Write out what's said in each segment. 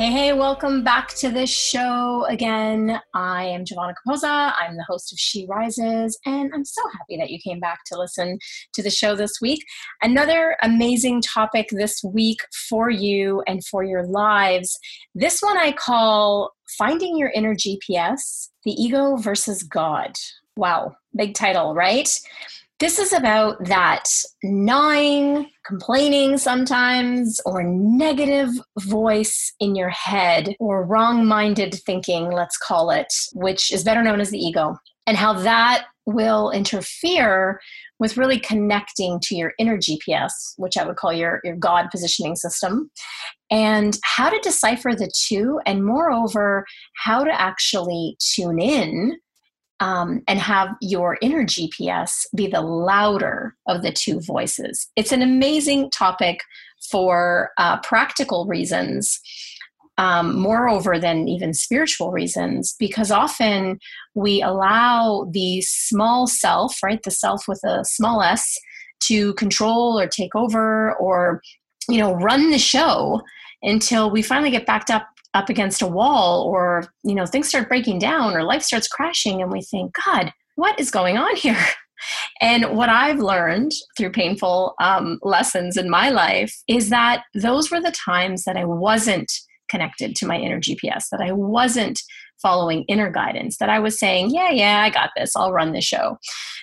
Hey, hey, welcome back to this show again. I am Giovanna Capoza. I'm the host of She Rises, and I'm so happy that you came back to listen to the show this week. Another amazing topic this week for you and for your lives. This one I call Finding Your Inner GPS The Ego versus God. Wow, big title, right? This is about that gnawing, complaining sometimes, or negative voice in your head, or wrong minded thinking, let's call it, which is better known as the ego, and how that will interfere with really connecting to your inner GPS, which I would call your, your God positioning system, and how to decipher the two, and moreover, how to actually tune in um, and have your inner GPS be the louder of the two voices. It's an amazing topic for uh, practical reasons, um, moreover than even spiritual reasons, because often we allow the small self, right, the self with a small s, to control or take over or you know run the show until we finally get backed up up against a wall or you know things start breaking down or life starts crashing and we think god what is going on here? And what i've learned through painful um, lessons in my life is that those were the times that i wasn't connected to my inner gps that i wasn't following inner guidance that i was saying yeah yeah i got this. I'll run the show.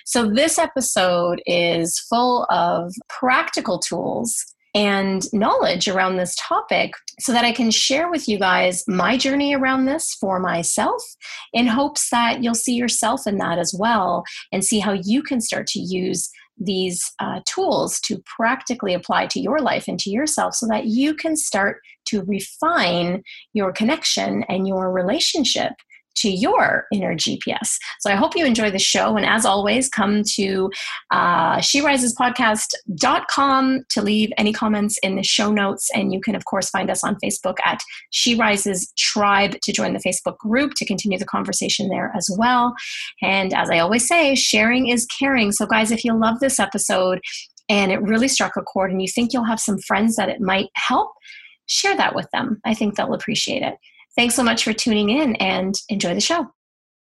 So this episode is full of practical tools and knowledge around this topic so that I can share with you guys my journey around this for myself in hopes that you'll see yourself in that as well and see how you can start to use these uh, tools to practically apply to your life and to yourself so that you can start to refine your connection and your relationship to your inner GPS. So I hope you enjoy the show. And as always, come to uh, SheRisesPodcast.com to leave any comments in the show notes. And you can, of course, find us on Facebook at She Rises Tribe to join the Facebook group to continue the conversation there as well. And as I always say, sharing is caring. So, guys, if you love this episode, and it really struck a chord, and you think you'll have some friends that it might help, share that with them. I think they'll appreciate it. Thanks so much for tuning in and enjoy the show.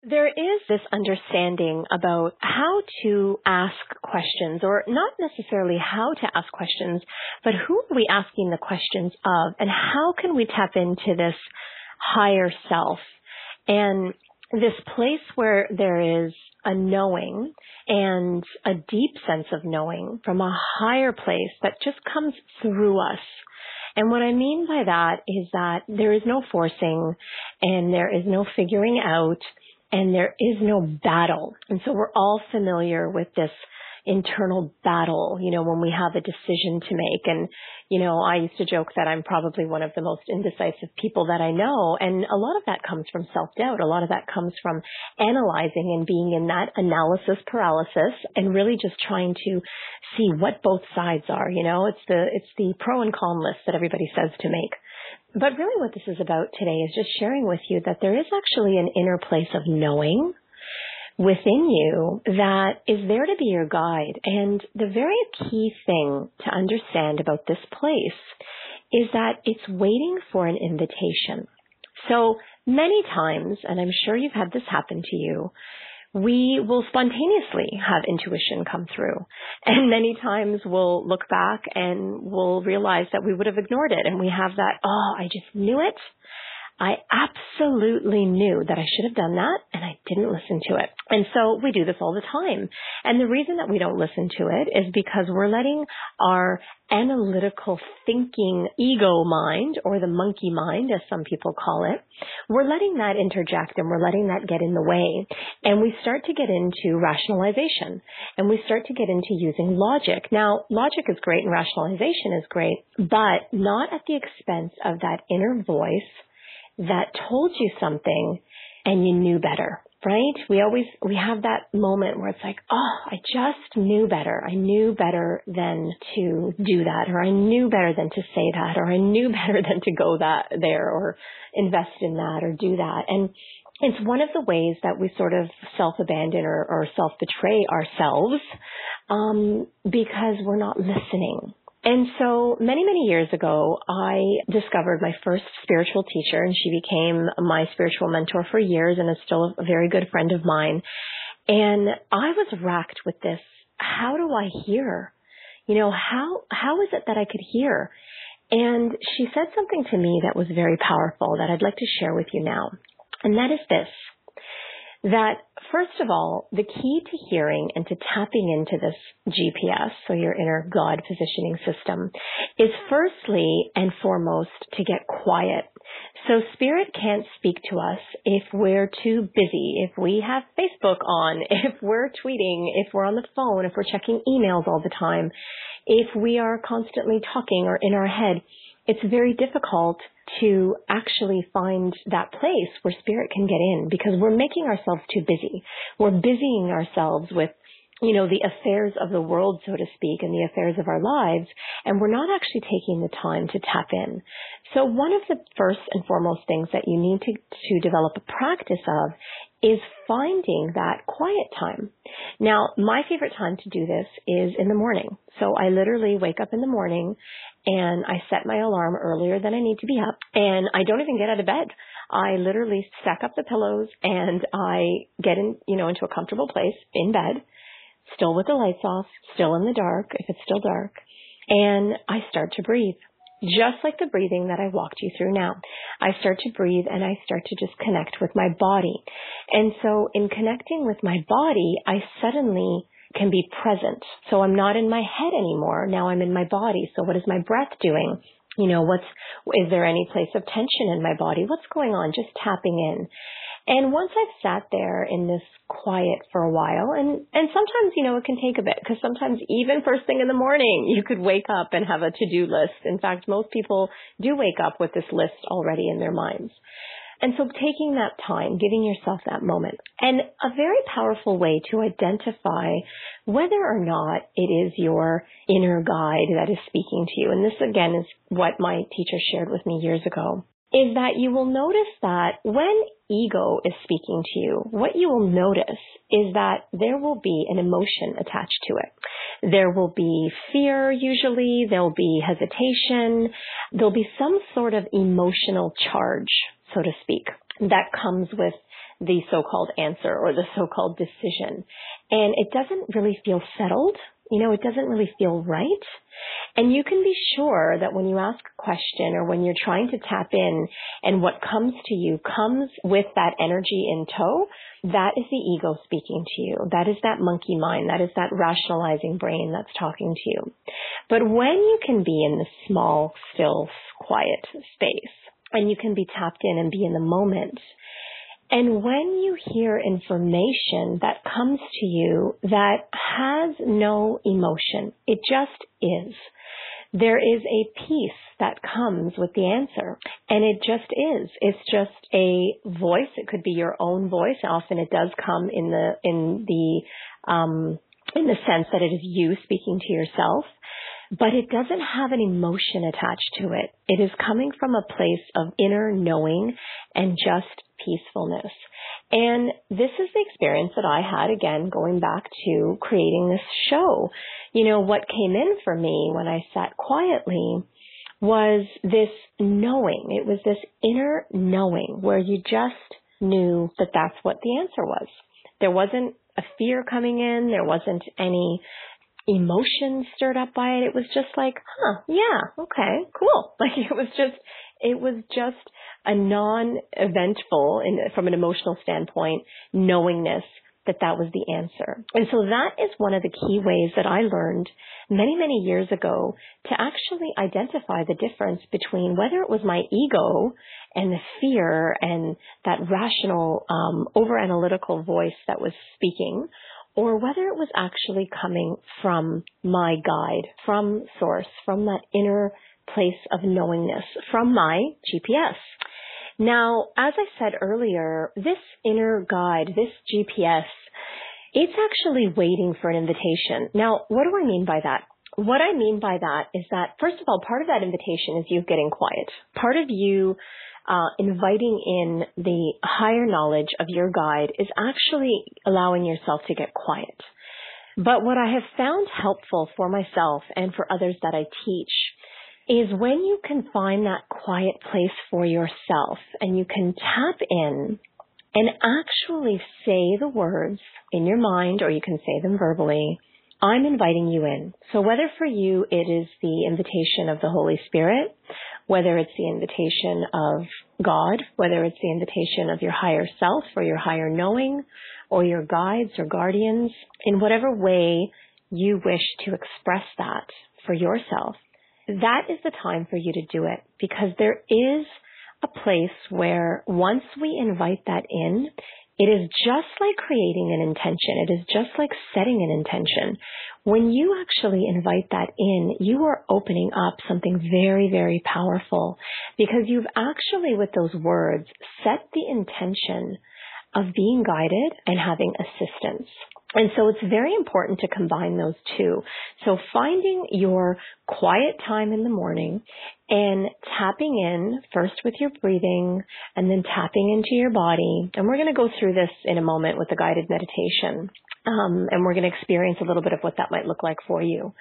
There is this understanding about how to ask questions, or not necessarily how to ask questions, but who are we asking the questions of, and how can we tap into this higher self and this place where there is a knowing and a deep sense of knowing from a higher place that just comes through us and what I mean by that is that there is no forcing and there is no figuring out and there is no battle. And so we're all familiar with this internal battle, you know, when we have a decision to make. And, you know, I used to joke that I'm probably one of the most indecisive people that I know. And a lot of that comes from self-doubt. A lot of that comes from analyzing and being in that analysis paralysis and really just trying to see what both sides are, you know, it's the, it's the pro and con list that everybody says to make. But really what this is about today is just sharing with you that there is actually an inner place of knowing within you that is there to be your guide. And the very key thing to understand about this place is that it's waiting for an invitation. So many times, and I'm sure you've had this happen to you, we will spontaneously have intuition come through. And many times we'll look back and we'll realize that we would have ignored it and we have that, oh, I just knew it. I absolutely knew that I should have done that and I didn't listen to it. And so we do this all the time. And the reason that we don't listen to it is because we're letting our analytical thinking ego mind or the monkey mind as some people call it, we're letting that interject and we're letting that get in the way. And we start to get into rationalization and we start to get into using logic. Now, logic is great and rationalization is great, but not at the expense of that inner voice that told you something and you knew better, right? We always, we have that moment where it's like, oh, I just knew better. I knew better than to do that, or I knew better than to say that, or I knew better than to go that there, or invest in that, or do that. And it's one of the ways that we sort of self-abandon or, or self-betray ourselves um, because we're not listening and so many, many years ago, I discovered my first spiritual teacher and she became my spiritual mentor for years and is still a very good friend of mine. And I was racked with this. How do I hear? You know, how, how is it that I could hear? And she said something to me that was very powerful that I'd like to share with you now. And that is this that first of all, the key to hearing and to tapping into this GPS, so your inner God positioning system, is firstly and foremost to get quiet. So spirit can't speak to us if we're too busy, if we have Facebook on, if we're tweeting, if we're on the phone, if we're checking emails all the time, if we are constantly talking or in our head. It's very difficult to actually find that place where spirit can get in because we're making ourselves too busy. We're busying ourselves with you know, the affairs of the world, so to speak, and the affairs of our lives, and we're not actually taking the time to tap in. So one of the first and foremost things that you need to, to develop a practice of is finding that quiet time. Now, my favorite time to do this is in the morning. So I literally wake up in the morning and I set my alarm earlier than I need to be up and I don't even get out of bed. I literally stack up the pillows and I get in, you know, into a comfortable place in bed, still with the lights off, still in the dark if it's still dark, and I start to breathe. Just like the breathing that I walked you through now. I start to breathe and I start to just connect with my body. And so in connecting with my body, I suddenly can be present. So I'm not in my head anymore. Now I'm in my body. So what is my breath doing? You know, what's, is there any place of tension in my body? What's going on? Just tapping in. And once I've sat there in this quiet for a while, and, and sometimes, you know, it can take a bit, because sometimes even first thing in the morning, you could wake up and have a to-do list. In fact, most people do wake up with this list already in their minds. And so taking that time, giving yourself that moment, and a very powerful way to identify whether or not it is your inner guide that is speaking to you. And this again is what my teacher shared with me years ago is that you will notice that when ego is speaking to you, what you will notice is that there will be an emotion attached to it. There will be fear usually, there'll be hesitation, there'll be some sort of emotional charge so to speak, that comes with the so-called answer or the so-called decision. And it doesn't really feel settled. You know, it doesn't really feel right. And you can be sure that when you ask a question or when you're trying to tap in and what comes to you comes with that energy in tow, that is the ego speaking to you. That is that monkey mind. That is that rationalizing brain that's talking to you. But when you can be in the small, still, quiet space, and you can be tapped in and be in the moment. And when you hear information that comes to you that has no emotion, it just is. There is a peace that comes with the answer. And it just is. It's just a voice. It could be your own voice. Often it does come in the, in the, um, in the sense that it is you speaking to yourself but it doesn't have an emotion attached to it. It is coming from a place of inner knowing and just peacefulness. And this is the experience that I had again going back to creating this show. You know, what came in for me when I sat quietly was this knowing. It was this inner knowing where you just knew that that's what the answer was. There wasn't a fear coming in. There wasn't any emotion stirred up by it. It was just like, huh, yeah, okay, cool. Like it was just It was just a non-eventful, in, from an emotional standpoint, knowingness that that was the answer. And so that is one of the key ways that I learned many, many years ago to actually identify the difference between whether it was my ego and the fear and that rational, um, over analytical voice that was speaking, or whether it was actually coming from my guide, from source, from that inner place of knowingness, from my GPS. Now, as I said earlier, this inner guide, this GPS, it's actually waiting for an invitation. Now, what do I mean by that? What I mean by that is that, first of all, part of that invitation is you getting quiet. Part of you uh, inviting in the higher knowledge of your guide is actually allowing yourself to get quiet. But what I have found helpful for myself and for others that I teach is when you can find that quiet place for yourself and you can tap in and actually say the words in your mind or you can say them verbally. I'm inviting you in. So whether for you it is the invitation of the Holy Spirit, whether it's the invitation of God, whether it's the invitation of your higher self or your higher knowing or your guides or guardians, in whatever way you wish to express that for yourself, that is the time for you to do it because there is a place where once we invite that in, it is just like creating an intention. It is just like setting an intention. When you actually invite that in, you are opening up something very, very powerful because you've actually, with those words, set the intention of being guided and having assistance. And so it's very important to combine those two. So finding your quiet time in the morning and tapping in first with your breathing and then tapping into your body. And we're going to go through this in a moment with the guided meditation. Um, and we're going to experience a little bit of what that might look like for you.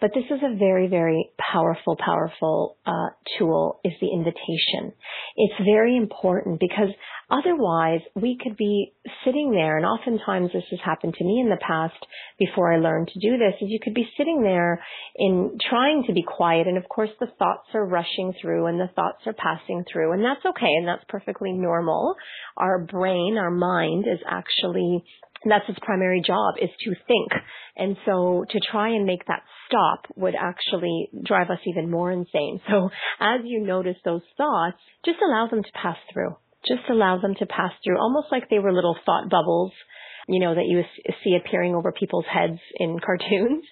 But this is a very, very powerful, powerful uh, tool is the invitation. It's very important because otherwise we could be sitting there, and oftentimes this has happened to me in the past before I learned to do this, is you could be sitting there in trying to be quiet, and of course the thoughts are rushing through and the thoughts are passing through, and that's okay, and that's perfectly normal. Our brain, our mind is actually that's its primary job is to think. And so to try and make that stop would actually drive us even more insane. So as you notice those thoughts, just allow them to pass through. Just allow them to pass through, almost like they were little thought bubbles you know, that you see appearing over people's heads in cartoons.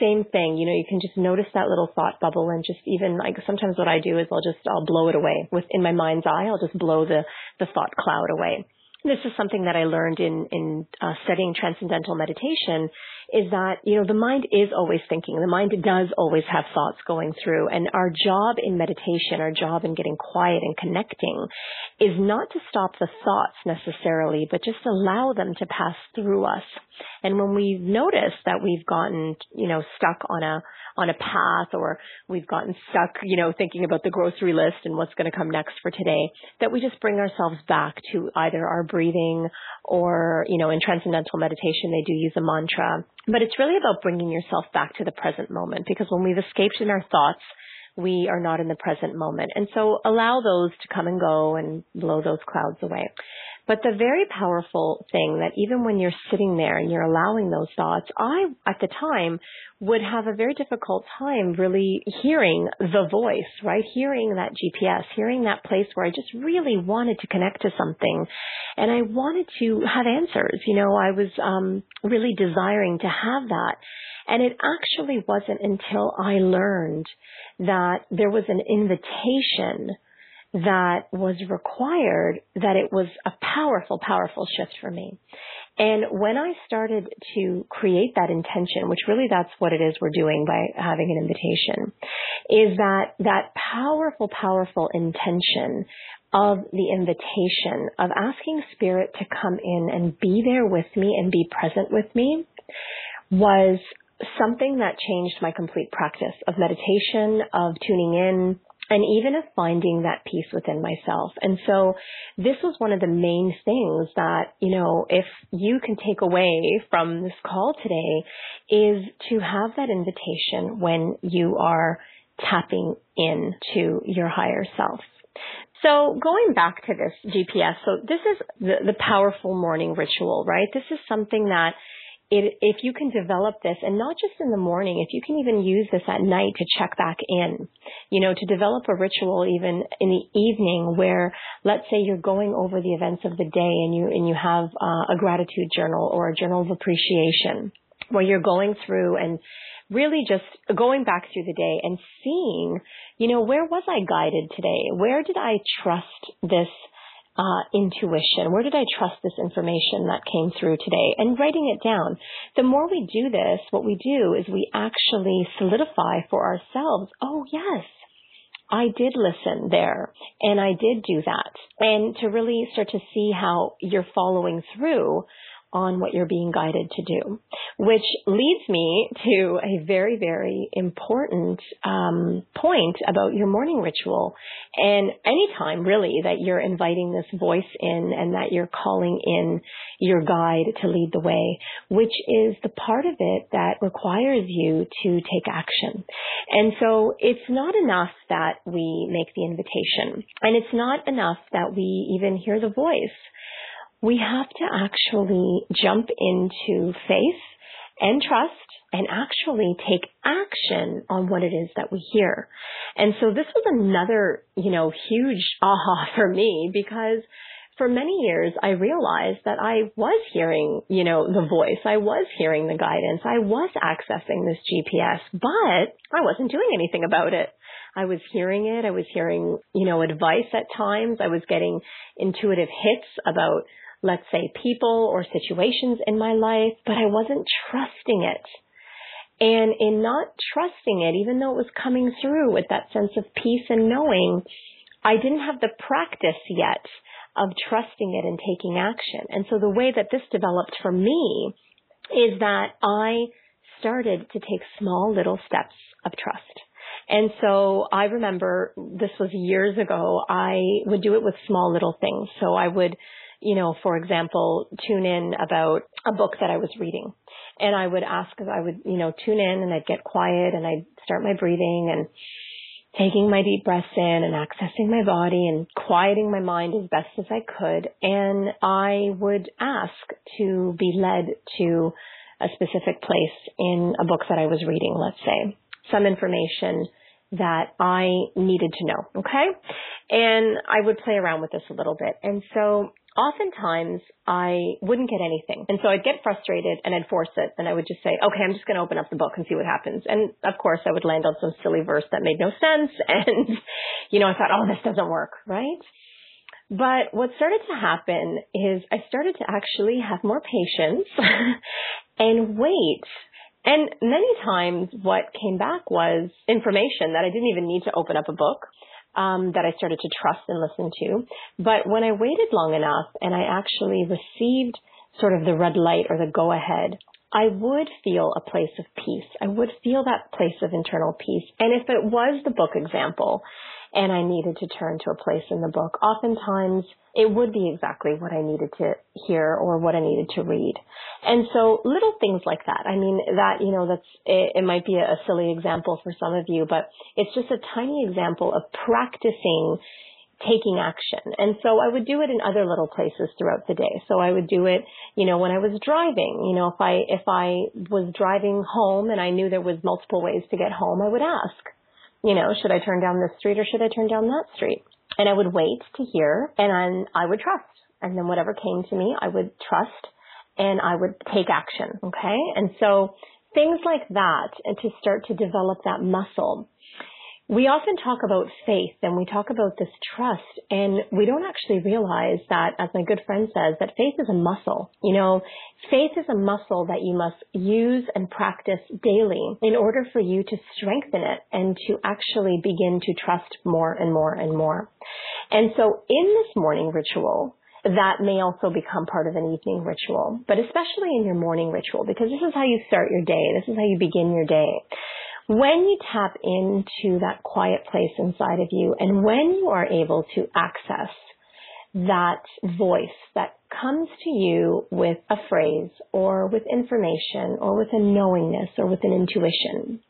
Same thing, you know, you can just notice that little thought bubble and just even like sometimes what I do is I'll just, I'll blow it away with in my mind's eye. I'll just blow the, the thought cloud away this is something that I learned in in uh, studying transcendental meditation is that you know the mind is always thinking. The mind does always have thoughts going through. And our job in meditation our job in getting quiet and connecting is not to stop the thoughts necessarily but just allow them to pass through us. And when we notice that we've gotten you know stuck on a on a path or we've gotten stuck, you know, thinking about the grocery list and what's going to come next for today, that we just bring ourselves back to either our breathing or, you know, in transcendental meditation, they do use a mantra. But it's really about bringing yourself back to the present moment because when we've escaped in our thoughts, we are not in the present moment. And so allow those to come and go and blow those clouds away. But the very powerful thing that even when you're sitting there and you're allowing those thoughts, I, at the time, would have a very difficult time really hearing the voice, right? Hearing that GPS, hearing that place where I just really wanted to connect to something. And I wanted to have answers. You know, I was um, really desiring to have that. And it actually wasn't until I learned that there was an invitation that was required that it was a powerful, powerful shift for me. And when I started to create that intention, which really that's what it is we're doing by having an invitation, is that that powerful, powerful intention of the invitation of asking spirit to come in and be there with me and be present with me was something that changed my complete practice of meditation, of tuning in, and even of finding that peace within myself. And so this was one of the main things that, you know, if you can take away from this call today is to have that invitation when you are tapping in to your higher self. So going back to this GPS, so this is the, the powerful morning ritual, right? This is something that it, if you can develop this and not just in the morning, if you can even use this at night to check back in, you know, to develop a ritual even in the evening where let's say you're going over the events of the day and you, and you have uh, a gratitude journal or a journal of appreciation where you're going through and really just going back through the day and seeing, you know, where was I guided today? Where did I trust this uh, intuition? Where did I trust this information that came through today? And writing it down. The more we do this, what we do is we actually solidify for ourselves, oh yes, I did listen there and I did do that. And to really start to see how you're following through on what you're being guided to do, which leads me to a very, very important um, point about your morning ritual. And anytime really that you're inviting this voice in and that you're calling in your guide to lead the way, which is the part of it that requires you to take action. And so it's not enough that we make the invitation and it's not enough that we even hear the voice we have to actually jump into faith and trust and actually take action on what it is that we hear. And so this was another, you know, huge aha for me because for many years I realized that I was hearing, you know, the voice. I was hearing the guidance. I was accessing this GPS, but I wasn't doing anything about it. I was hearing it. I was hearing, you know, advice at times. I was getting intuitive hits about let's say, people or situations in my life, but I wasn't trusting it. And in not trusting it, even though it was coming through with that sense of peace and knowing, I didn't have the practice yet of trusting it and taking action. And so the way that this developed for me is that I started to take small little steps of trust. And so I remember this was years ago, I would do it with small little things. So I would you know, for example, tune in about a book that I was reading. And I would ask, I would, you know, tune in and I'd get quiet and I'd start my breathing and taking my deep breaths in and accessing my body and quieting my mind as best as I could. And I would ask to be led to a specific place in a book that I was reading, let's say, some information that I needed to know. Okay. And I would play around with this a little bit. And so oftentimes I wouldn't get anything. And so I'd get frustrated and I'd force it and I would just say, okay, I'm just going to open up the book and see what happens. And of course I would land on some silly verse that made no sense. And, you know, I thought, oh, this doesn't work, right? But what started to happen is I started to actually have more patience and wait. And many times what came back was information that I didn't even need to open up a book um, that I started to trust and listen to. But when I waited long enough and I actually received sort of the red light or the go ahead, I would feel a place of peace. I would feel that place of internal peace. And if it was the book example, and I needed to turn to a place in the book, oftentimes it would be exactly what I needed to hear or what I needed to read. And so little things like that. I mean, that, you know, that's, it, it might be a silly example for some of you, but it's just a tiny example of practicing taking action. And so I would do it in other little places throughout the day. So I would do it, you know, when I was driving, you know, if I, if I was driving home and I knew there was multiple ways to get home, I would ask, you know, should I turn down this street or should I turn down that street? And I would wait to hear and I would trust. And then whatever came to me, I would trust and I would take action. Okay. And so things like that and to start to develop that muscle we often talk about faith and we talk about this trust and we don't actually realize that, as my good friend says, that faith is a muscle. You know, faith is a muscle that you must use and practice daily in order for you to strengthen it and to actually begin to trust more and more and more. And so in this morning ritual, that may also become part of an evening ritual, but especially in your morning ritual, because this is how you start your day. This is how you begin your day. When you tap into that quiet place inside of you and when you are able to access that voice that comes to you with a phrase or with information or with a knowingness or with an intuition,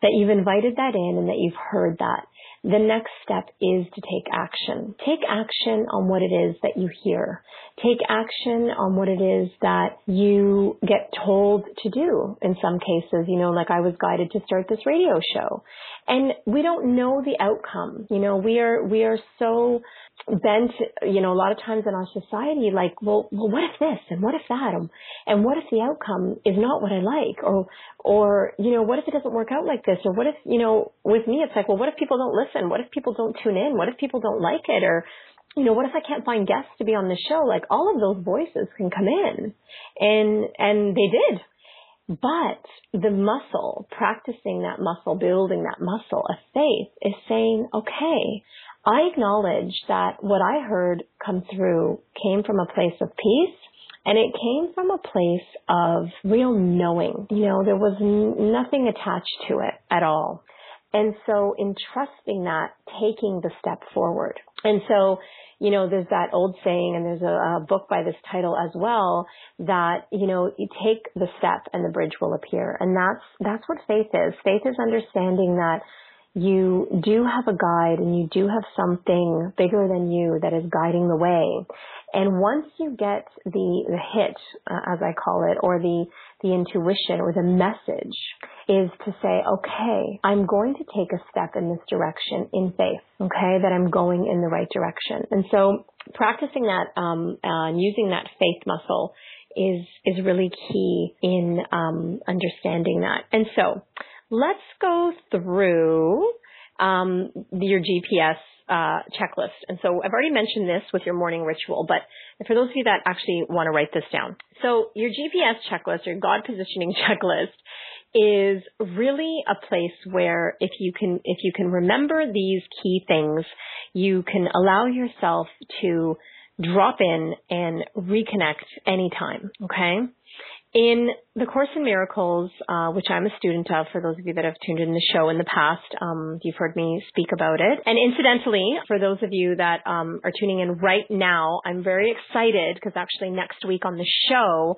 that you've invited that in and that you've heard that, the next step is to take action. Take action on what it is that you hear. Take action on what it is that you get told to do. In some cases, you know, like I was guided to start this radio show. And we don't know the outcome. You know, we are, we are so bent, you know, a lot of times in our society, like, well, well, what if this and what if that, and, and what if the outcome is not what I like, or, or, you know, what if it doesn't work out like this, or what if, you know, with me, it's like, well, what if people don't listen? What if people don't tune in? What if people don't like it? Or, you know, what if I can't find guests to be on the show? Like, all of those voices can come in, and and they did. But the muscle, practicing that muscle, building that muscle of faith is saying, okay, I acknowledge that what I heard come through came from a place of peace and it came from a place of real knowing. You know, there was n- nothing attached to it at all. And so in trusting that, taking the step forward. And so, you know, there's that old saying and there's a, a book by this title as well that, you know, you take the step and the bridge will appear. And that's, that's what faith is. Faith is understanding that you do have a guide and you do have something bigger than you that is guiding the way. And once you get the, the hit, uh, as I call it, or the, the intuition or the message is to say, okay, I'm going to take a step in this direction in faith, okay, that I'm going in the right direction. And so practicing that, um, uh, and using that faith muscle is, is really key in, um, understanding that. And so, let's go through um, your GPS uh, checklist. And so I've already mentioned this with your morning ritual, but for those of you that actually want to write this down. So your GPS checklist, your God positioning checklist is really a place where if you can, if you can remember these key things, you can allow yourself to drop in and reconnect anytime. Okay. In the Course in Miracles, uh, which I'm a student of, for those of you that have tuned in the show in the past, um, you've heard me speak about it. And incidentally, for those of you that um, are tuning in right now, I'm very excited because actually next week on the show,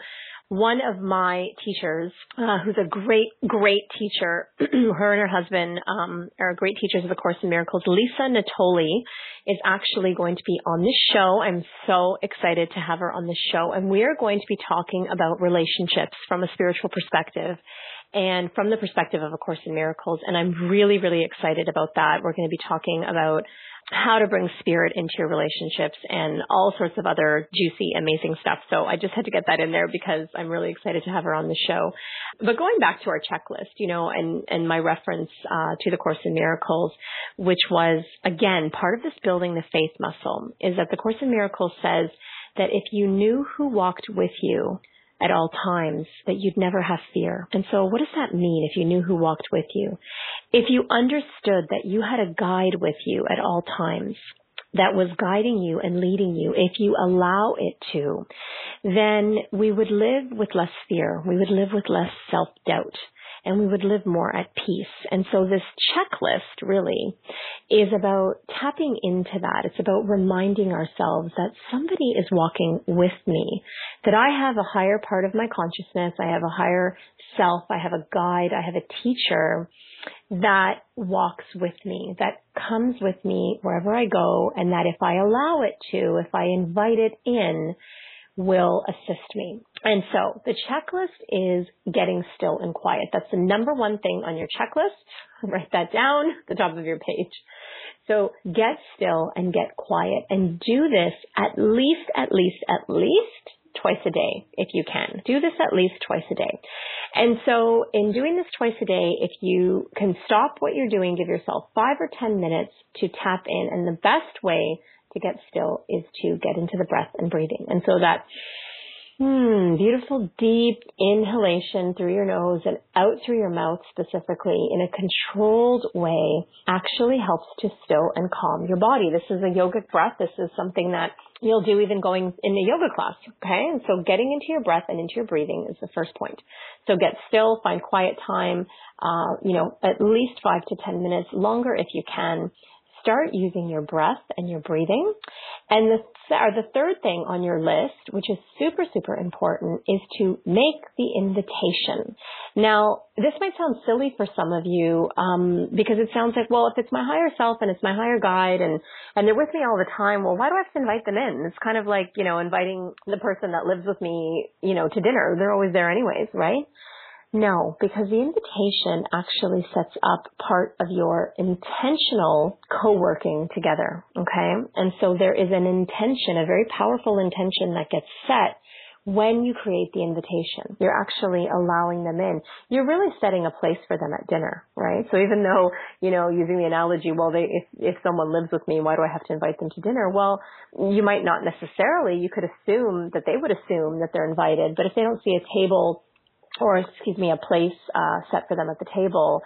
one of my teachers, uh, who's a great, great teacher, her and her husband um, are great teachers of the Course in Miracles. Lisa Natoli is actually going to be on the show. I'm so excited to have her on the show, and we are going to be talking about relationships from a spiritual perspective and from the perspective of A Course in Miracles. And I'm really, really excited about that. We're going to be talking about how to bring spirit into your relationships and all sorts of other juicy, amazing stuff. So I just had to get that in there because I'm really excited to have her on the show. But going back to our checklist, you know, and, and my reference uh, to the Course in Miracles, which was, again, part of this building the faith muscle, is that the Course in Miracles says that if you knew who walked with you, at all times, that you'd never have fear. And so what does that mean if you knew who walked with you? If you understood that you had a guide with you at all times, that was guiding you and leading you, if you allow it to, then we would live with less fear. We would live with less self-doubt and we would live more at peace. And so this checklist really is about tapping into that. It's about reminding ourselves that somebody is walking with me, that I have a higher part of my consciousness. I have a higher self. I have a guide. I have a teacher that walks with me, that comes with me wherever I go, and that if I allow it to, if I invite it in, will assist me. And so the checklist is getting still and quiet. That's the number one thing on your checklist. Write that down the top of your page. So get still and get quiet and do this at least, at least, at least twice a day if you can. Do this at least twice a day. And so in doing this twice a day, if you can stop what you're doing, give yourself five or 10 minutes to tap in. And the best way to get still is to get into the breath and breathing. And so that Hmm, beautiful deep inhalation through your nose and out through your mouth specifically in a controlled way actually helps to still and calm your body. This is a yogic breath. This is something that you'll do even going in a yoga class. Okay. And so getting into your breath and into your breathing is the first point. So get still, find quiet time, uh, you know, at least five to 10 minutes longer if you can start using your breath and your breathing. And the, or the third thing on your list, which is super, super important, is to make the invitation. Now, this might sound silly for some of you, um, because it sounds like, well, if it's my higher self and it's my higher guide and, and they're with me all the time, well, why do I have to invite them in? It's kind of like, you know, inviting the person that lives with me, you know, to dinner. They're always there anyways, right? No, because the invitation actually sets up part of your intentional co-working together. Okay. And so there is an intention, a very powerful intention that gets set when you create the invitation. You're actually allowing them in. You're really setting a place for them at dinner, right? So even though, you know, using the analogy, well, they, if, if someone lives with me, why do I have to invite them to dinner? Well, you might not necessarily, you could assume that they would assume that they're invited, but if they don't see a table or excuse me, a place uh, set for them at the table,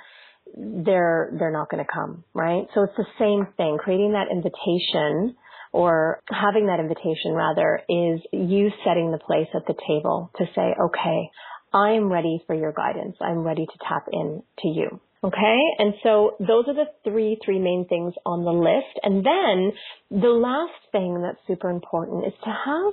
they're they're not going to come, right? So it's the same thing. Creating that invitation or having that invitation rather is you setting the place at the table to say, okay, I'm ready for your guidance. I'm ready to tap in to you. Okay. And so those are the three, three main things on the list. And then the last thing that's super important is to have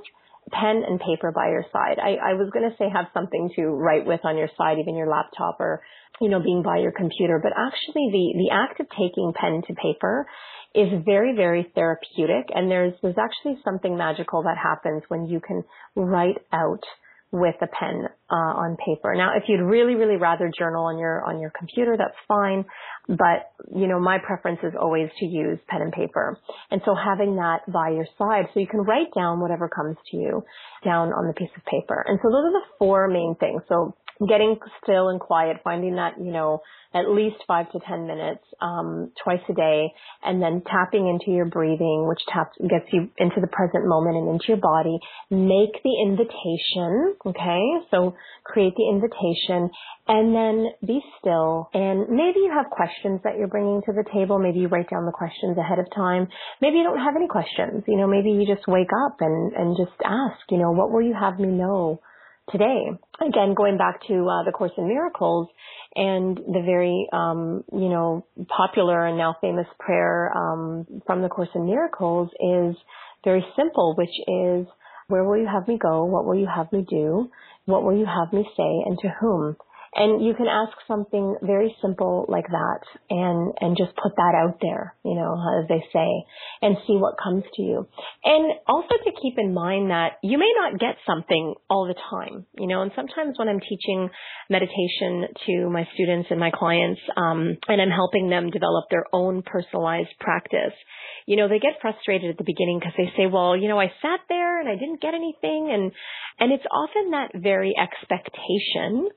pen and paper by your side. I, I was going to say have something to write with on your side, even your laptop or, you know, being by your computer. But actually the, the act of taking pen to paper is very, very therapeutic. And there's, there's actually something magical that happens when you can write out with a pen uh, on paper. Now, if you'd really, really rather journal on your on your computer, that's fine. But you know, my preference is always to use pen and paper. And so having that by your side, so you can write down whatever comes to you down on the piece of paper. And so those are the four main things. So getting still and quiet, finding that, you know, at least five to ten minutes, um, twice a day, and then tapping into your breathing, which taps, gets you into the present moment and into your body. Make the invitation, okay? So create the invitation and then be still. And maybe you have questions that you're bringing to the table. Maybe you write down the questions ahead of time. Maybe you don't have any questions. You know, maybe you just wake up and, and just ask, you know, what will you have me know? Today. Again, going back to uh, the Course in Miracles and the very, um, you know, popular and now famous prayer um, from the Course in Miracles is very simple, which is, "Where will you have me go? What will you have me do? What will you have me say? And to whom?" And you can ask something very simple like that and, and just put that out there, you know, as they say, and see what comes to you. And also to keep in mind that you may not get something all the time, you know, and sometimes when I'm teaching meditation to my students and my clients, um, and I'm helping them develop their own personalized practice, you know, they get frustrated at the beginning because they say, well, you know, I sat there and I didn't get anything. And, and it's often that very expectation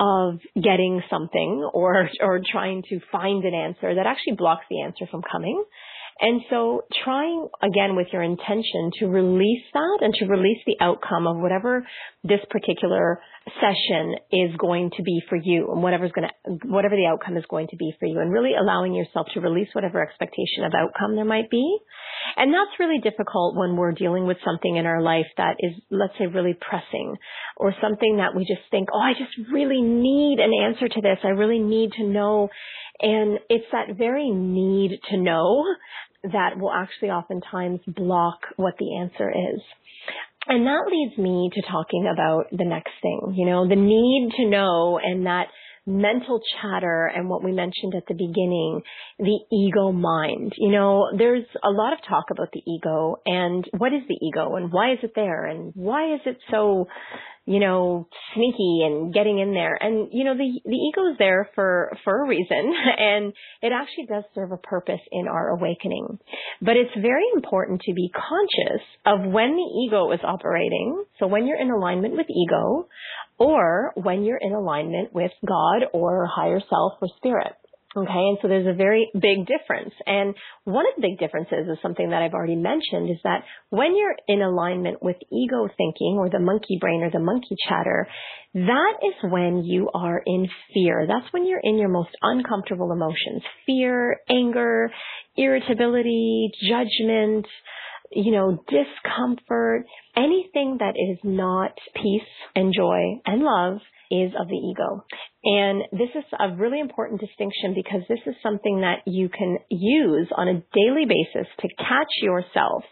of getting something or or trying to find an answer that actually blocks the answer from coming. And so trying again with your intention to release that and to release the outcome of whatever this particular session is going to be for you and whatever's going to, whatever the outcome is going to be for you and really allowing yourself to release whatever expectation of outcome there might be. And that's really difficult when we're dealing with something in our life that is, let's say, really pressing or something that we just think, oh, I just really need an answer to this. I really need to know. And it's that very need to know that will actually oftentimes block what the answer is. And that leads me to talking about the next thing, you know, the need to know and that mental chatter and what we mentioned at the beginning, the ego mind. You know, there's a lot of talk about the ego and what is the ego and why is it there and why is it so you know, sneaky and getting in there. And, you know, the, the ego is there for, for a reason and it actually does serve a purpose in our awakening. But it's very important to be conscious of when the ego is operating. So when you're in alignment with ego or when you're in alignment with God or higher self or spirit. Okay, and so there's a very big difference. And one of the big differences is something that I've already mentioned is that when you're in alignment with ego thinking or the monkey brain or the monkey chatter, that is when you are in fear. That's when you're in your most uncomfortable emotions. Fear, anger, irritability, judgment, you know, discomfort, anything that is not peace and joy and love is of the ego. And this is a really important distinction because this is something that you can use on a daily basis to catch yourself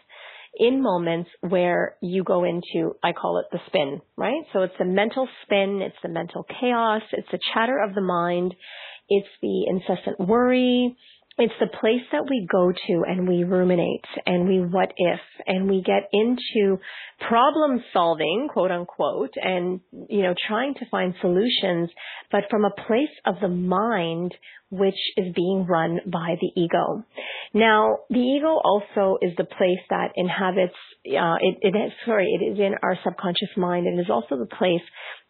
in moments where you go into, I call it the spin, right? So it's the mental spin, it's the mental chaos, it's the chatter of the mind, it's the incessant worry, it's the place that we go to and we ruminate and we what if and we get into problem solving, quote unquote, and, you know, trying to find solutions, but from a place of the mind which is being run by the ego. Now, the ego also is the place that inhabits, uh, it, it is, sorry, it is in our subconscious mind and is also the place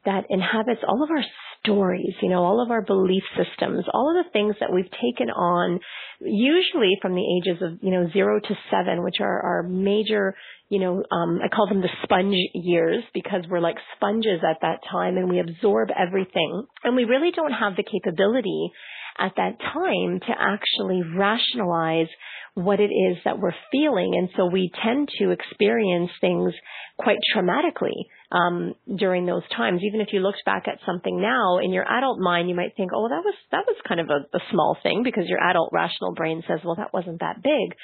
that inhabits all of our stories, you know, all of our belief systems, all of the things that we've taken on, usually from the ages of, you know, zero to seven, which are our major, you know, um, I call them the sponge years because we're like sponges at that time and we absorb everything. And we really don't have the capability at that time to actually rationalize what it is that we're feeling. And so we tend to experience things quite traumatically um, during those times. Even if you looked back at something now in your adult mind, you might think, "Oh, that was that was kind of a, a small thing," because your adult rational brain says, "Well, that wasn't that big."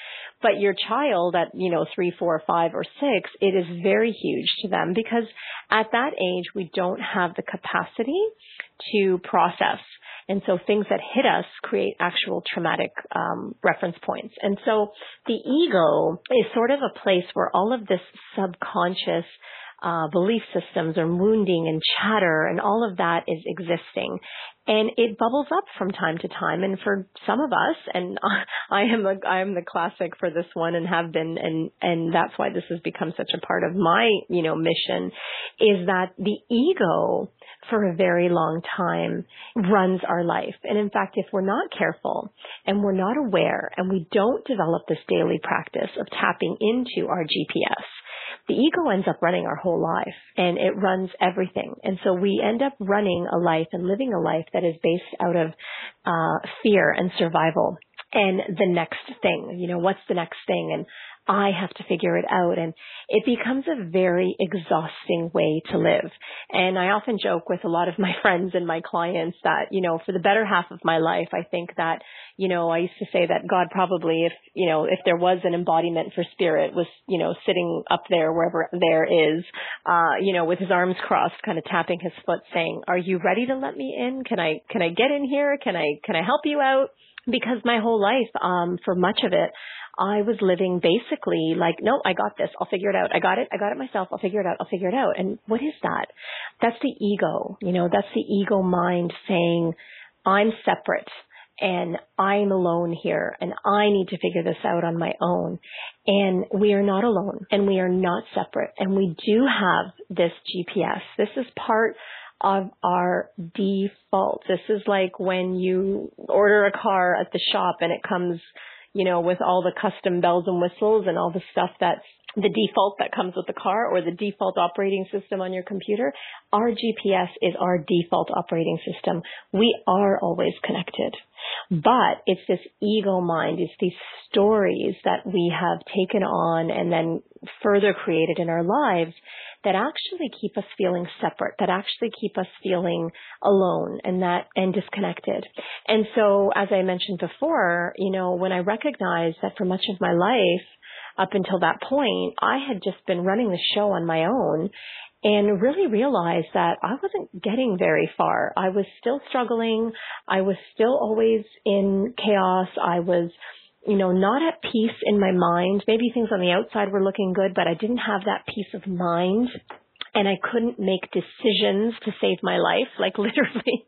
But your child at you know three, four, five, or six, it is very huge to them because at that age we don't have the capacity to process and so things that hit us create actual traumatic um, reference points. And so the ego is sort of a place where all of this subconscious uh, belief systems or wounding and chatter and all of that is existing. And it bubbles up from time to time. And for some of us, and I am a, I am the classic for this one and have been, and, and that's why this has become such a part of my, you know, mission is that the ego for a very long time runs our life. And in fact, if we're not careful and we're not aware and we don't develop this daily practice of tapping into our GPS, the ego ends up running our whole life and it runs everything. And so we end up running a life and living a life that is based out of uh, fear and survival and the next thing, you know, what's the next thing? And I have to figure it out. And it becomes a very exhausting way to live. And I often joke with a lot of my friends and my clients that, you know, for the better half of my life, I think that, you know, I used to say that God probably, if, you know, if there was an embodiment for spirit was, you know, sitting up there wherever there is, uh, you know, with his arms crossed, kind of tapping his foot saying, are you ready to let me in? Can I, can I get in here? Can I, can I help you out? because my whole life, um, for much of it, I was living basically like, no, I got this. I'll figure it out. I got it. I got it myself. I'll figure it out. I'll figure it out. And what is that? That's the ego. You know, that's the ego mind saying, I'm separate and I'm alone here and I need to figure this out on my own. And we are not alone and we are not separate and we do have this GPS. This is part of our default. This is like when you order a car at the shop and it comes, you know, with all the custom bells and whistles and all the stuff that's the default that comes with the car or the default operating system on your computer. Our GPS is our default operating system. We are always connected. But it's this ego mind, it's these stories that we have taken on and then further created in our lives that actually keep us feeling separate, that actually keep us feeling alone and that, and disconnected. And so, as I mentioned before, you know, when I recognized that for much of my life, up until that point, I had just been running the show on my own and really realized that I wasn't getting very far. I was still struggling. I was still always in chaos. I was you know, not at peace in my mind. Maybe things on the outside were looking good, but I didn't have that peace of mind and I couldn't make decisions to save my life. Like literally,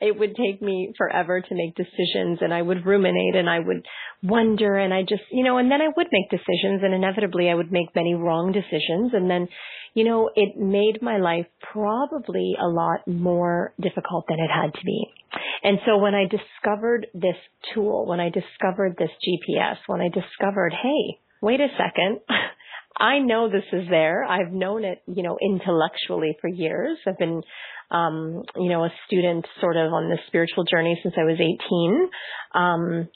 it would take me forever to make decisions and I would ruminate and I would wonder and I just, you know, and then I would make decisions and inevitably I would make many wrong decisions and then, you know, it made my life probably a lot more difficult than it had to be. And so when I discovered this tool, when I discovered this GPS, when I discovered, hey, wait a second, I know this is there. I've known it, you know, intellectually for years. I've been, um, you know, a student sort of on this spiritual journey since I was 18. Um,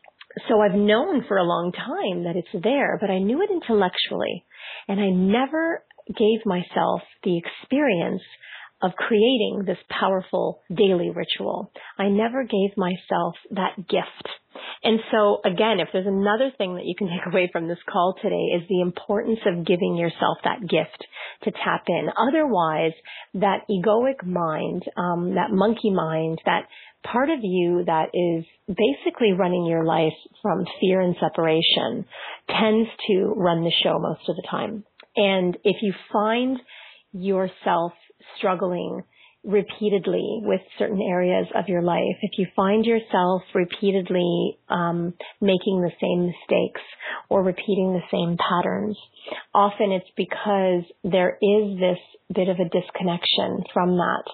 so I've known for a long time that it's there, but I knew it intellectually and I never gave myself the experience of creating this powerful daily ritual. I never gave myself that gift. And so again, if there's another thing that you can take away from this call today is the importance of giving yourself that gift to tap in. Otherwise, that egoic mind, um, that monkey mind, that part of you that is basically running your life from fear and separation tends to run the show most of the time. And if you find yourself struggling repeatedly with certain areas of your life, if you find yourself repeatedly um, making the same mistakes or repeating the same patterns, often it's because there is this bit of a disconnection from that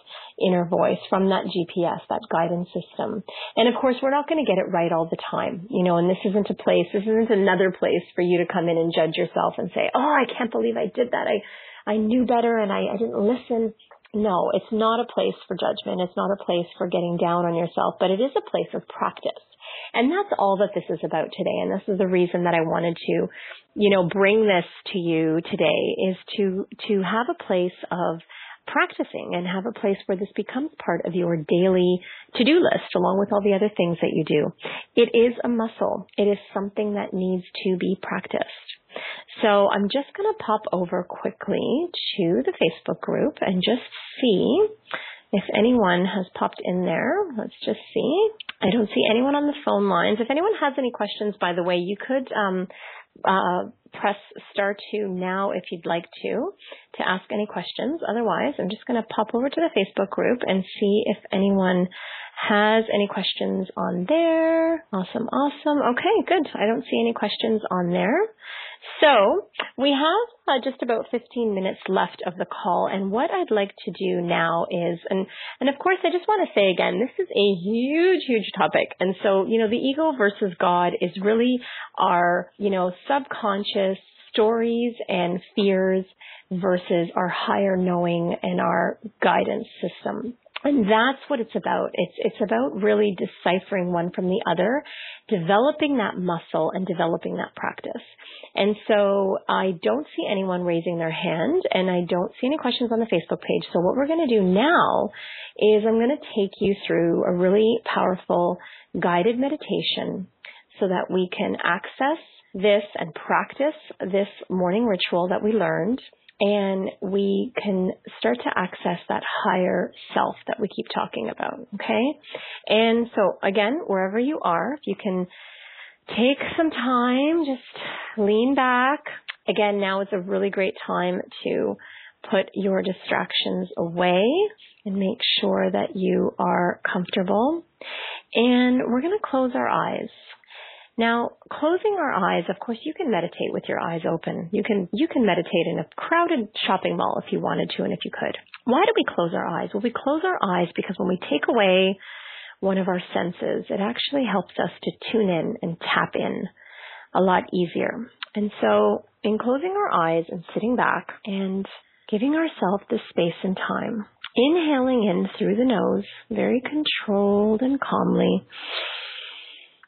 inner voice, from that GPS, that guidance system. And of course, we're not going to get it right all the time, you know, and this isn't a place, this isn't another place for you to come in and judge yourself and say, oh, I can't believe I did that. I, I knew better and I, I didn't listen. No, it's not a place for judgment. It's not a place for getting down on yourself, but it is a place of practice. And that's all that this is about today. And this is the reason that I wanted to, you know, bring this to you today is to, to have a place of practicing and have a place where this becomes part of your daily to-do list along with all the other things that you do. It is a muscle. It is something that needs to be practiced. So I'm just going to pop over quickly to the Facebook group and just see if anyone has popped in there. Let's just see. I don't see anyone on the phone lines. If anyone has any questions, by the way, you could um, uh, press star two now if you'd like to to ask any questions. Otherwise, I'm just going to pop over to the Facebook group and see if anyone has any questions on there. Awesome, awesome. Okay, good. I don't see any questions on there. So we have uh, just about 15 minutes left of the call, and what I'd like to do now is, and and of course, I just want to say again, this is a huge, huge topic, and so you know, the ego versus God is really our you know subconscious stories and fears versus our higher knowing and our guidance system. And that's what it's about. It's, it's about really deciphering one from the other, developing that muscle and developing that practice. And so I don't see anyone raising their hand and I don't see any questions on the Facebook page. So what we're going to do now is I'm going to take you through a really powerful guided meditation so that we can access this and practice this morning ritual that we learned and we can start to access that higher self that we keep talking about. Okay. And so again, wherever you are, if you can take some time, just lean back. Again, now is a really great time to put your distractions away and make sure that you are comfortable. And we're going to close our eyes. Now, closing our eyes, of course, you can meditate with your eyes open. You can, you can meditate in a crowded shopping mall if you wanted to and if you could. Why do we close our eyes? Well, we close our eyes because when we take away one of our senses, it actually helps us to tune in and tap in a lot easier. And so in closing our eyes and sitting back and giving ourselves the space and time, inhaling in through the nose, very controlled and calmly,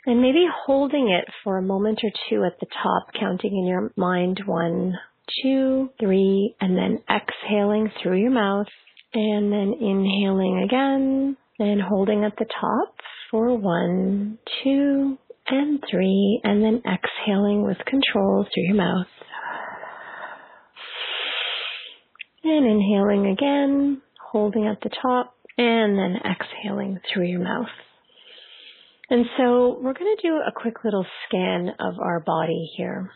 and maybe holding it for a moment or two at the top, counting in your mind one, two, three, and then exhaling through your mouth, and then inhaling again, and holding at the top for one, two, and three, and then exhaling with control through your mouth. And inhaling again, holding at the top, and then exhaling through your mouth. And so we're going to do a quick little scan of our body here.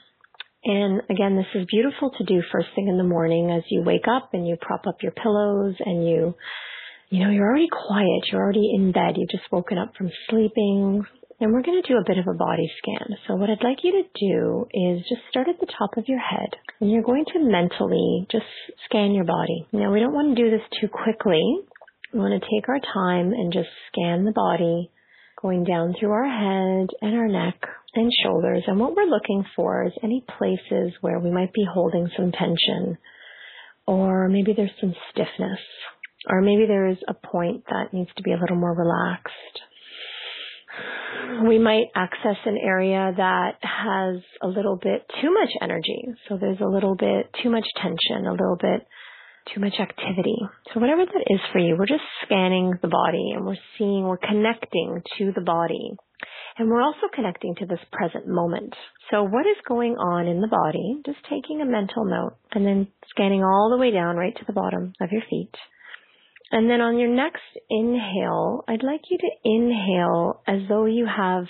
And again, this is beautiful to do first thing in the morning as you wake up and you prop up your pillows and you, you know, you're already quiet. You're already in bed. You've just woken up from sleeping. And we're going to do a bit of a body scan. So what I'd like you to do is just start at the top of your head and you're going to mentally just scan your body. Now we don't want to do this too quickly. We want to take our time and just scan the body going down through our head and our neck and shoulders. And what we're looking for is any places where we might be holding some tension, or maybe there's some stiffness, or maybe there's a point that needs to be a little more relaxed. We might access an area that has a little bit too much energy. So there's a little bit too much tension, a little bit too much activity. So whatever that is for you, we're just scanning the body and we're seeing, we're connecting to the body. And we're also connecting to this present moment. So what is going on in the body? Just taking a mental note and then scanning all the way down right to the bottom of your feet. And then on your next inhale, I'd like you to inhale as though you have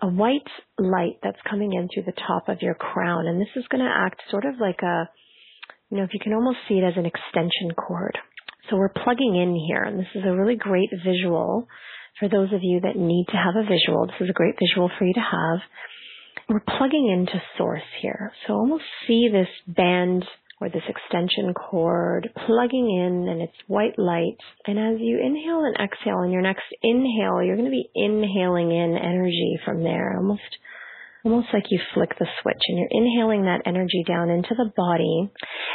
a white light that's coming in through the top of your crown. And this is going to act sort of like a, you know, if you can almost see it as an extension cord. So we're plugging in here, and this is a really great visual for those of you that need to have a visual. This is a great visual for you to have. We're plugging into source here. So almost see this band or this extension cord plugging in and it's white light. And as you inhale and exhale on your next inhale, you're going to be inhaling in energy from there, almost almost like you flick the switch and you're inhaling that energy down into the body.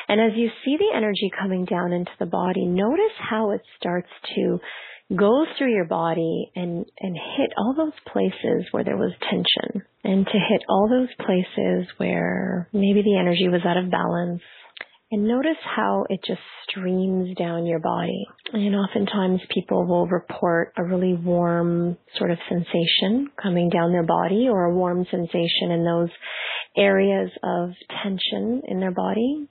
And as you see the energy coming down into the body, notice how it starts to go through your body and, and hit all those places where there was tension and to hit all those places where maybe the energy was out of balance and notice how it just streams down your body. And oftentimes people will report a really warm sort of sensation coming down their body or a warm sensation in those areas of tension in their body.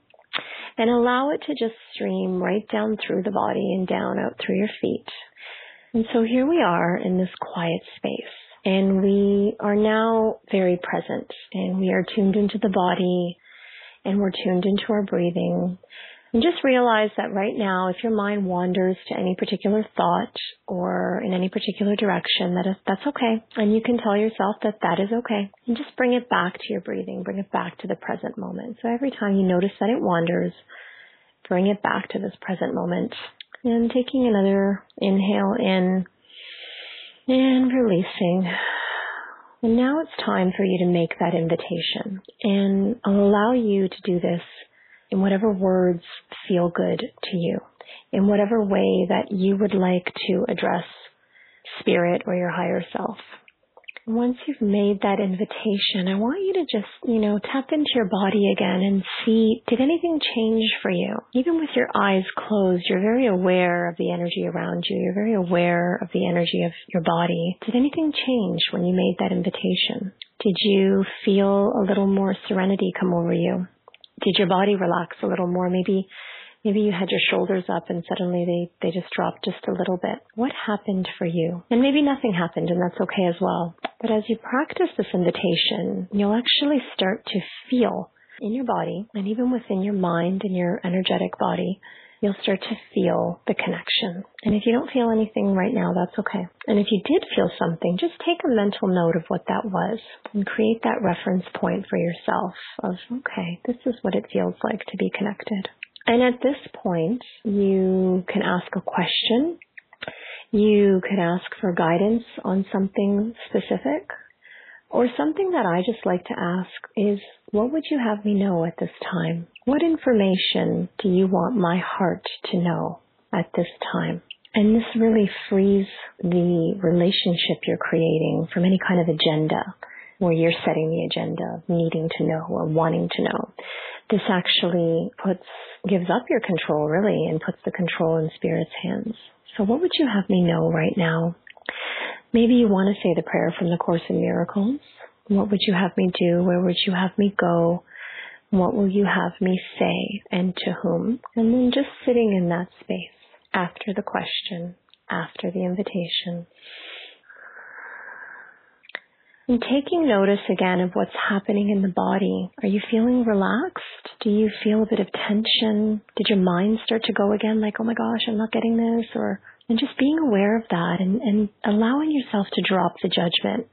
And allow it to just stream right down through the body and down out through your feet. And so here we are in this quiet space. And we are now very present and we are tuned into the body and we're tuned into our breathing. And just realize that right now, if your mind wanders to any particular thought or in any particular direction, that is, that's okay. And you can tell yourself that that is okay. And just bring it back to your breathing. Bring it back to the present moment. So every time you notice that it wanders, bring it back to this present moment. And taking another inhale in and releasing. And now it's time for you to make that invitation. And I'll allow you to do this in whatever words feel good to you, in whatever way that you would like to address spirit or your higher self once you've made that invitation, I want you to just, you know, tap into your body again and see, did anything change for you? Even with your eyes closed, you're very aware of the energy around you. You're very aware of the energy of your body. Did anything change when you made that invitation? Did you feel a little more serenity come over you? Did your body relax a little more? Maybe Maybe you had your shoulders up and suddenly they, they just dropped just a little bit. What happened for you? And maybe nothing happened and that's okay as well. But as you practice this invitation, you'll actually start to feel in your body and even within your mind and your energetic body, you'll start to feel the connection. And if you don't feel anything right now, that's okay. And if you did feel something, just take a mental note of what that was and create that reference point for yourself of, okay, this is what it feels like to be connected. And at this point, you can ask a question. You could ask for guidance on something specific. Or something that I just like to ask is, what would you have me know at this time? What information do you want my heart to know at this time? And this really frees the relationship you're creating from any kind of agenda where you're setting the agenda, of needing to know or wanting to know. This actually puts gives up your control really and puts the control in spirit's hands. So what would you have me know right now? Maybe you want to say the prayer from the Course in Miracles. What would you have me do? Where would you have me go? What will you have me say and to whom? And then just sitting in that space after the question, after the invitation. And taking notice again of what's happening in the body. Are you feeling relaxed? Do you feel a bit of tension? Did your mind start to go again like, oh my gosh, I'm not getting this? Or, and just being aware of that and, and allowing yourself to drop the judgment.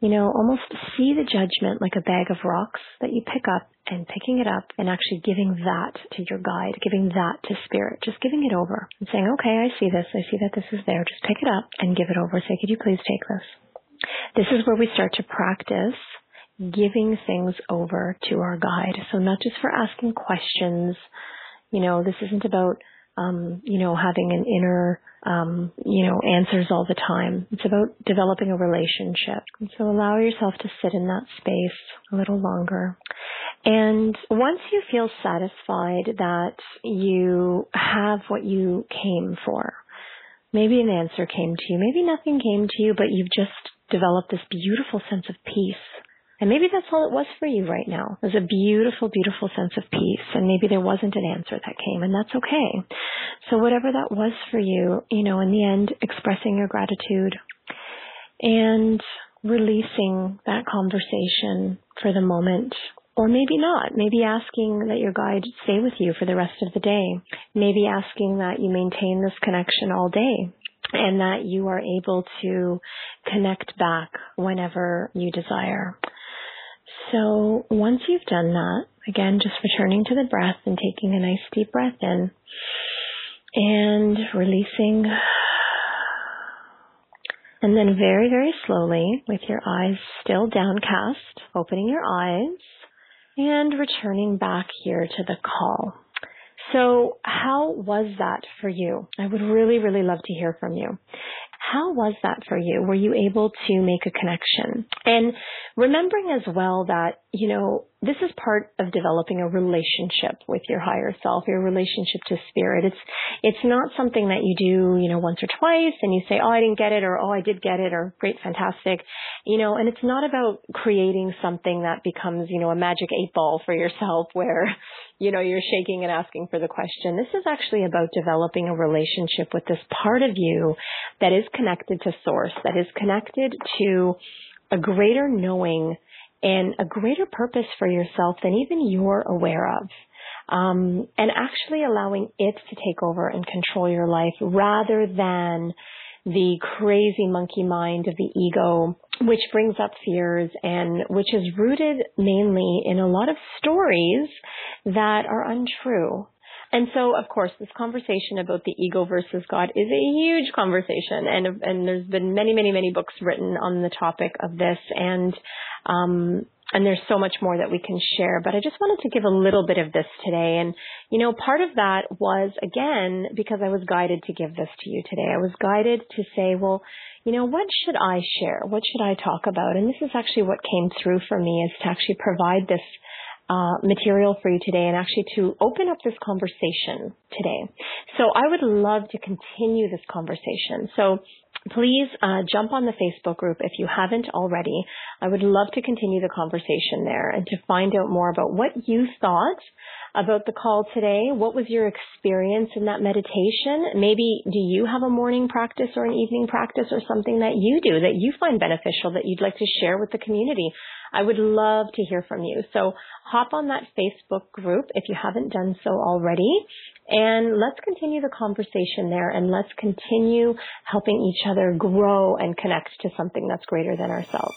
You know, almost see the judgment like a bag of rocks that you pick up and picking it up and actually giving that to your guide, giving that to spirit, just giving it over and saying, okay, I see this. I see that this is there. Just pick it up and give it over. Say, could you please take this? This is where we start to practice giving things over to our guide. So not just for asking questions, you know, this isn't about, um, you know, having an inner, um, you know, answers all the time. It's about developing a relationship. And so allow yourself to sit in that space a little longer. And once you feel satisfied that you have what you came for, maybe an answer came to you, maybe nothing came to you, but you've just developed this beautiful sense of peace. And maybe that's all it was for you right now. It was a beautiful, beautiful sense of peace. And maybe there wasn't an answer that came, and that's okay. So whatever that was for you, you know, in the end, expressing your gratitude and releasing that conversation for the moment or maybe not. Maybe asking that your guide stay with you for the rest of the day. Maybe asking that you maintain this connection all day and that you are able to connect back whenever you desire. So once you've done that, again, just returning to the breath and taking a nice deep breath in and releasing. And then very, very slowly, with your eyes still downcast, opening your eyes and returning back here to the call. So how was that for you? I would really, really love to hear from you. How was that for you? Were you able to make a connection? And remembering as well that, you know, this is part of developing a relationship with your higher self, your relationship to spirit. It's, it's not something that you do, you know, once or twice and you say, oh, I didn't get it or, oh, I did get it or great, fantastic. You know, and it's not about creating something that becomes, you know, a magic eight ball for yourself where, you know, you're shaking and asking for the question. This is actually about developing a relationship with this part of you that is connected to source, that is connected to a greater knowing and a greater purpose for yourself than even you're aware of. Um, and actually allowing it to take over and control your life rather than the crazy monkey mind of the ego, which brings up fears and which is rooted mainly in a lot of stories that are untrue. And so, of course, this conversation about the ego versus God is a huge conversation, and and there's been many, many, many books written on the topic of this, and um, and there's so much more that we can share. But I just wanted to give a little bit of this today, and you know, part of that was again because I was guided to give this to you today. I was guided to say, well, you know, what should I share? What should I talk about? And this is actually what came through for me is to actually provide this uh, material for you today and actually to open up this conversation today. So I would love to continue this conversation. So please uh, jump on the Facebook group if you haven't already. I would love to continue the conversation there and to find out more about what you thought about the call today. What was your experience in that meditation? Maybe do you have a morning practice or an evening practice or something that you do that you find beneficial that you'd like to share with the community? I would love to hear from you. So hop on that Facebook group if you haven't done so already and let's continue the conversation there and let's continue helping each other grow and connect to something that's greater than ourselves.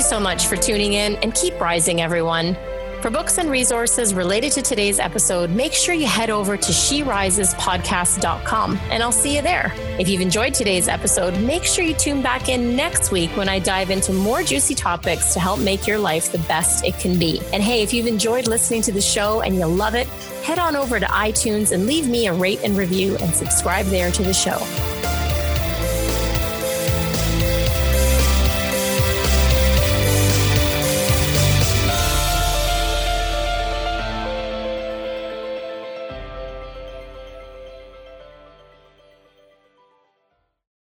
You so much for tuning in and keep rising, everyone. For books and resources related to today's episode, make sure you head over to sherisespodcast.com and I'll see you there. If you've enjoyed today's episode, make sure you tune back in next week when I dive into more juicy topics to help make your life the best it can be. And hey, if you've enjoyed listening to the show and you love it, head on over to iTunes and leave me a rate and review and subscribe there to the show.